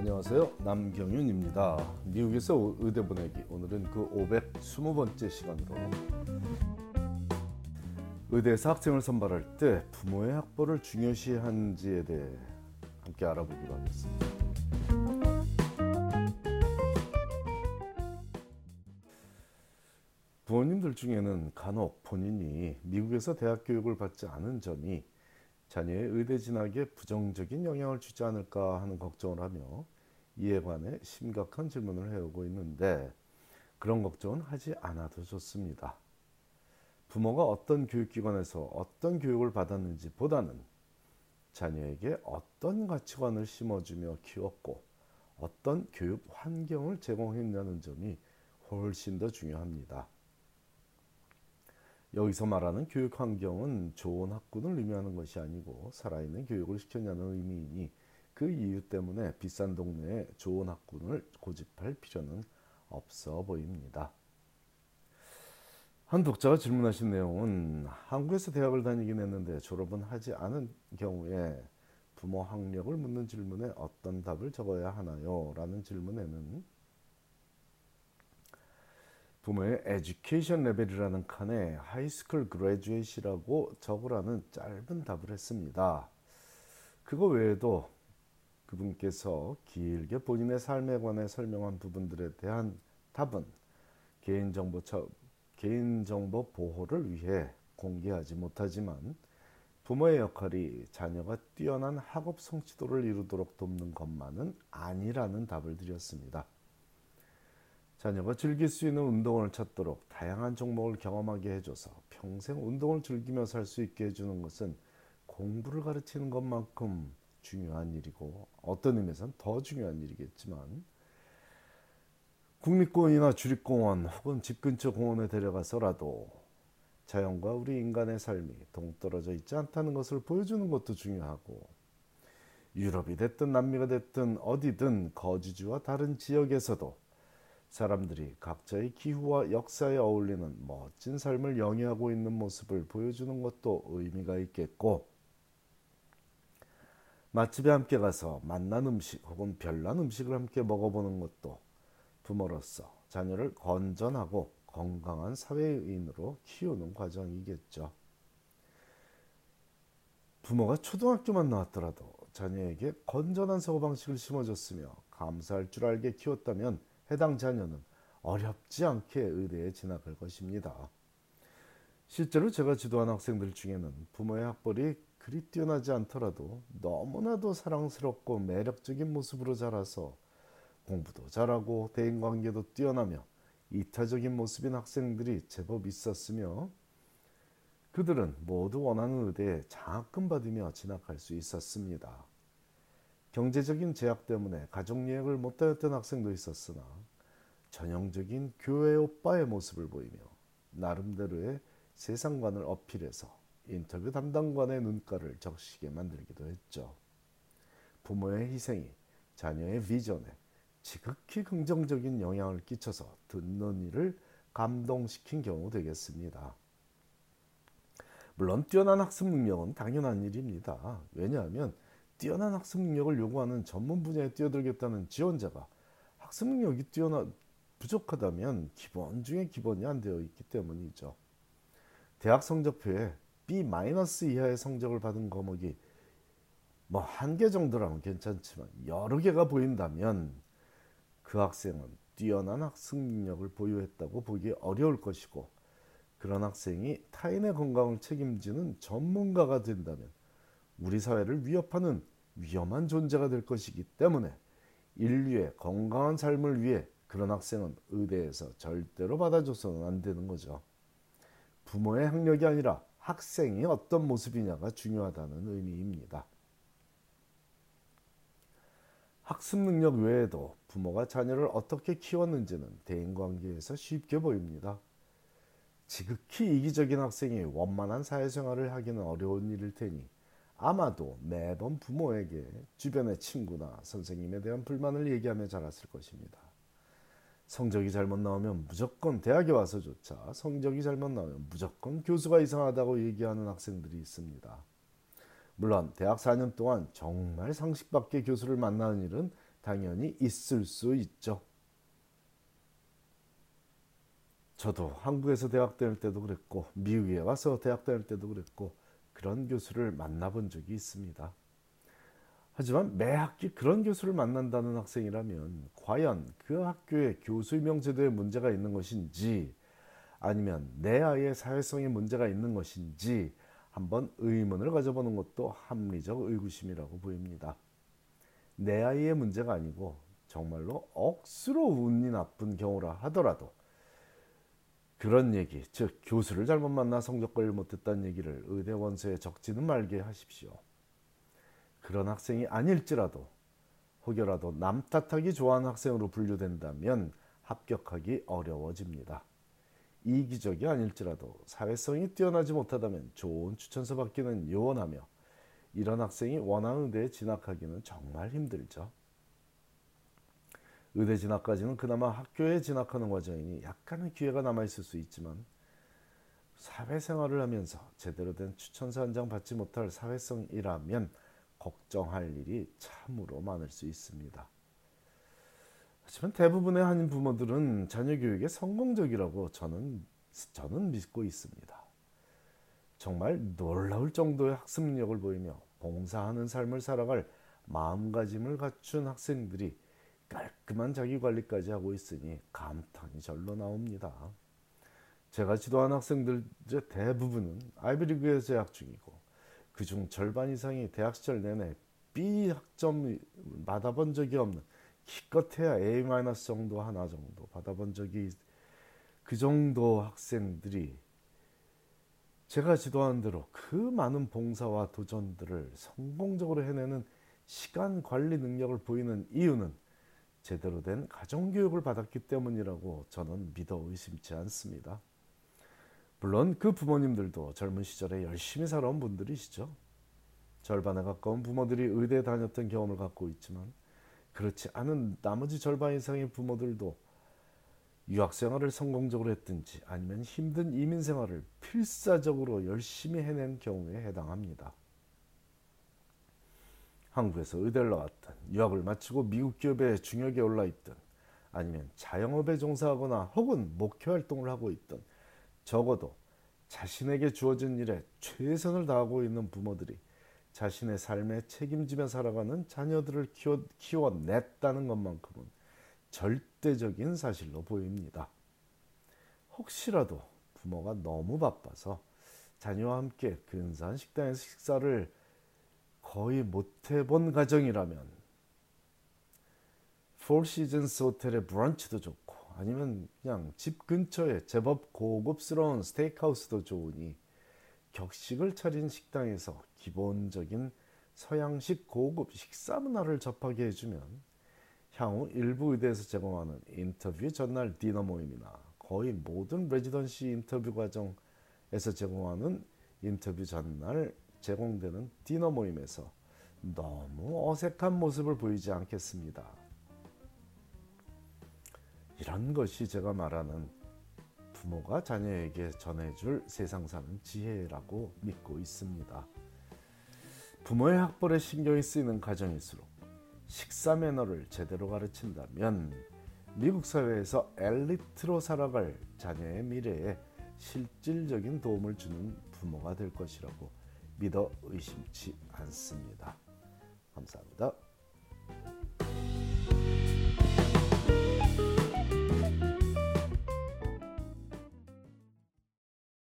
안녕하세요. 남경윤입니다. 미국에서 의대 보내기 오늘은 그 520번째 시간으로 의대에서 학생을 선발할 때 부모의 학벌을 중요시한지에 대해 함께 알아보기로 하겠습니다. 부모님들 중에는 간혹 본인이 미국에서 대학 교육을 받지 않은 점이 자녀의 의대 진학에 부정적인 영향을 주지 않을까 하는 걱정을 하며 이에 관해 심각한 질문을 해오고 있는데 그런 걱정은 하지 않아도 좋습니다. 부모가 어떤 교육기관에서 어떤 교육을 받았는지 보다는 자녀에게 어떤 가치관을 심어주며 키웠고 어떤 교육 환경을 제공했냐는 점이 훨씬 더 중요합니다. 여기서 말하는 교육 환경은 좋은 학군을 의미하는 것이 아니고 살아있는 교육을 시켰냐는 의미이니 그 이유 때문에 비싼 동네에 좋은 학군을 고집할 필요는 없어 보입니다. 한 독자가 질문하신 내용은 한국에서 대학을 다니긴 했는데 졸업은 하지 않은 경우에 부모 학력을 묻는 질문에 어떤 답을 적어야 하나요? 라는 질문에는 부모의 education level이라는 칸에 high school graduate라고 적으라는 짧은 답을 했습니다. 그거 외에도 그분께서 길게 본인의 삶에 관해 설명한 부분들에 대한 답은 개인정보, 개인정보 보호를 위해 공개하지 못하지만 부모의 역할이 자녀가 뛰어난 학업 성취도를 이루도록 돕는 것만은 아니라는 답을 드렸습니다. 자녀가 즐길 수 있는 운동을 찾도록 다양한 종목을 경험하게 해줘서 평생 운동을 즐기며 살 수 있게 해주는 것은 공부를 가르치는 것만큼 중요한 일이고 어떤 의미에서는 더 중요한 일이겠지만 국립공원이나 주립공원 혹은 집 근처 공원에 데려가서라도 자연과 우리 인간의 삶이 동떨어져 있지 않다는 것을 보여주는 것도 중요하고 유럽이 됐든 남미가 됐든 어디든 거주지와 다른 지역에서도 사람들이 각자의 기후와 역사에 어울리는 멋진 삶을 영위하고 있는 모습을 보여주는 것도 의미가 있겠고 맛집에 함께 가서 맛난 음식 혹은 별난 음식을 함께 먹어보는 것도 부모로서 자녀를 건전하고 건강한 사회인으로 키우는 과정이겠죠. 부모가 초등학교만 나왔더라도 자녀에게 건전한 사고방식을 심어줬으며 감사할 줄 알게 키웠다면 해당 자녀는 어렵지 않게 의대에 진학할 것입니다. 실제로 제가 지도한 학생들 중에는 부모의 학벌이 그리 뛰어나지 않더라도 너무나도 사랑스럽고 매력적인 모습으로 자라서 공부도 잘하고 대인관계도 뛰어나며 이타적인 모습인 학생들이 제법 있었으며 그들은 모두 원하는 의대에 장학금 받으며 진학할 수 있었습니다. 경제적인 제약 때문에 가족 예약을 못하였던 학생도 있었으나 전형적인 교회 오빠의 모습을 보이며 나름대로의 세상관을 어필해서 인터뷰 담당관의 눈가를 적시게 만들기도 했죠. 부모의 희생이 자녀의 비전에 지극히 긍정적인 영향을 끼쳐서 듣는 이를 감동시킨 경우 되겠습니다. 물론 뛰어난 학습 능력은 당연한 일입니다. 왜냐하면 뛰어난 학습 능력을 요구하는 전문 분야에 뛰어들겠다는 지원자가 학습 능력이 뛰어나 부족하다면 기본 중에 기본이 안 되어 있기 때문이죠. 대학 성적표에 B- 이하의 성적을 받은 과목이 뭐 한 개 정도라면 괜찮지만 여러 개가 보인다면 그 학생은 뛰어난 학습 능력을 보유했다고 보기 어려울 것이고 그런 학생이 타인의 건강을 책임지는 전문가가 된다면 우리 사회를 위협하는 위험한 존재가 될 것이기 때문에 인류의 건강한 삶을 위해 그런 학생은 의대에서 절대로 받아줘서는 안 되는 거죠. 부모의 학력이 아니라 학생이 어떤 모습이냐가 중요하다는 의미입니다. 학습 능력 외에도 부모가 자녀를 어떻게 키웠는지는 대인관계에서 쉽게 보입니다. 지극히 이기적인 학생이 원만한 사회생활을 하기는 어려운 일일 테니 아마도 매번 부모에게 주변의 친구나 선생님에 대한 불만을 얘기하며 자랐을 것입니다. 성적이 잘못 나오면 무조건 대학에 와서조차 성적이 잘못 나오면 무조건 교수가 이상하다고 얘기하는 학생들이 있습니다. 물론 대학 4년 동안 정말 상식 밖의 교수를 만나는 일은 당연히 있을 수 있죠. 저도 한국에서 대학 다닐 때도 그랬고 미국에 와서 대학 다닐 때도 그랬고 그런 교수를 만나본 적이 있습니다. 하지만 매 학기 그런 교수를 만난다는 학생이라면 과연 그 학교의 교수 임명 제도에 문제가 있는 것인지 아니면 내 아이의 사회성에 문제가 있는 것인지 한번 의문을 가져보는 것도 합리적 의구심이라고 보입니다. 내 아이의 문제가 아니고 정말로 억수로 운이 나쁜 경우라 하더라도 그런 얘기, 즉 교수를 잘못 만나 성적 관리를 못했다는 얘기를 의대 원서에 적지는 말게 하십시오. 그런 학생이 아닐지라도 혹여라도 남 탓하기 좋아하는 학생으로 분류된다면 합격하기 어려워집니다. 이기적이 아닐지라도 사회성이 뛰어나지 못하다면 좋은 추천서 받기는 요원하며 이런 학생이 원하는 의대에 진학하기는 정말 힘들죠. 의대 진학까지는 그나마 학교에 진학하는 과정이니 약간의 기회가 남아 있을 수 있지만 사회생활을 하면서 제대로 된 추천서 한 장 받지 못할 사회성이라면 걱정할 일이 참으로 많을 수 있습니다. 하지만 대부분의 한인 부모들은 자녀 교육에 성공적이라고 저는 저는 믿고 있습니다. 정말 놀라울 정도의 학습 능력을 보이며 봉사하는 삶을 살아갈 마음가짐을 갖춘 학생들이 깔끔한 자기 관리까지 하고 있으니 감탄이 절로 나옵니다. 제가 지도한 학생들 대부분은 아이비리그에서 재학 중이고 그중 절반 이상이 대학 시절 내내 B 학점 받아본 적이 없는 기껏해야 A- 정도 하나 정도 받아본 적이 그 정도 학생들이 제가 지도한 대로 그 많은 봉사와 도전들을 성공적으로 해내는 시간 관리 능력을 보이는 이유는 제대로 된 가정교육을 받았기 때문이라고 저는 믿어 의심치 않습니다. 물론 그 부모님들도 젊은 시절에 열심히 살아온 분들이시죠. 절반에 가까운 부모들이 의대에 다녔던 경험을 갖고 있지만 그렇지 않은 나머지 절반 이상의 부모들도 유학 생활을 성공적으로 했든지 아니면 힘든 이민 생활을 필사적으로 열심히 해낸 경우에 해당합니다. 한국에서 의대를 나왔든 유학을 마치고 미국 기업에 중역에 올라 있든 아니면 자영업에 종사하거나 혹은 목회 활동을 하고 있든 적어도 자신에게 주어진 일에 최선을 다하고 있는 부모들이 자신의 삶에 책임지며 살아가는 자녀들을 키워, 키워냈다는 것만큼은 절대적인 사실로 보입니다. 혹시라도 부모가 너무 바빠서 자녀와 함께 근사한 식당에서 식사를 거의 못 해본 가정이라면 폴 시즌스 호텔의 브런치도 좋고 아니면 그냥 집 근처에 제법 고급스러운 스테이크하우스도 좋으니 격식을 차린 식당에서 기본적인 서양식 고급 식사 문화를 접하게 해주면 향후 일부 의대에서 제공하는 인터뷰 전날 디너 모임이나 거의 모든 레지던시 인터뷰 과정에서 제공하는 인터뷰 전날 제공되는 디너 모임에서 너무 어색한 모습을 보이지 않겠습니다. 이런 것이 제가 말하는 부모가 자녀에게 전해줄 세상 사는 지혜라고 믿고 있습니다. 부모의 학벌에 신경이 쓰이는 가정일수록 식사 매너를 제대로 가르친다면 미국 사회에서 엘리트로 살아갈 자녀의 미래에 실질적인 도움을 주는 부모가 될 것이라고 믿어 의심치 않습니다. 감사합니다.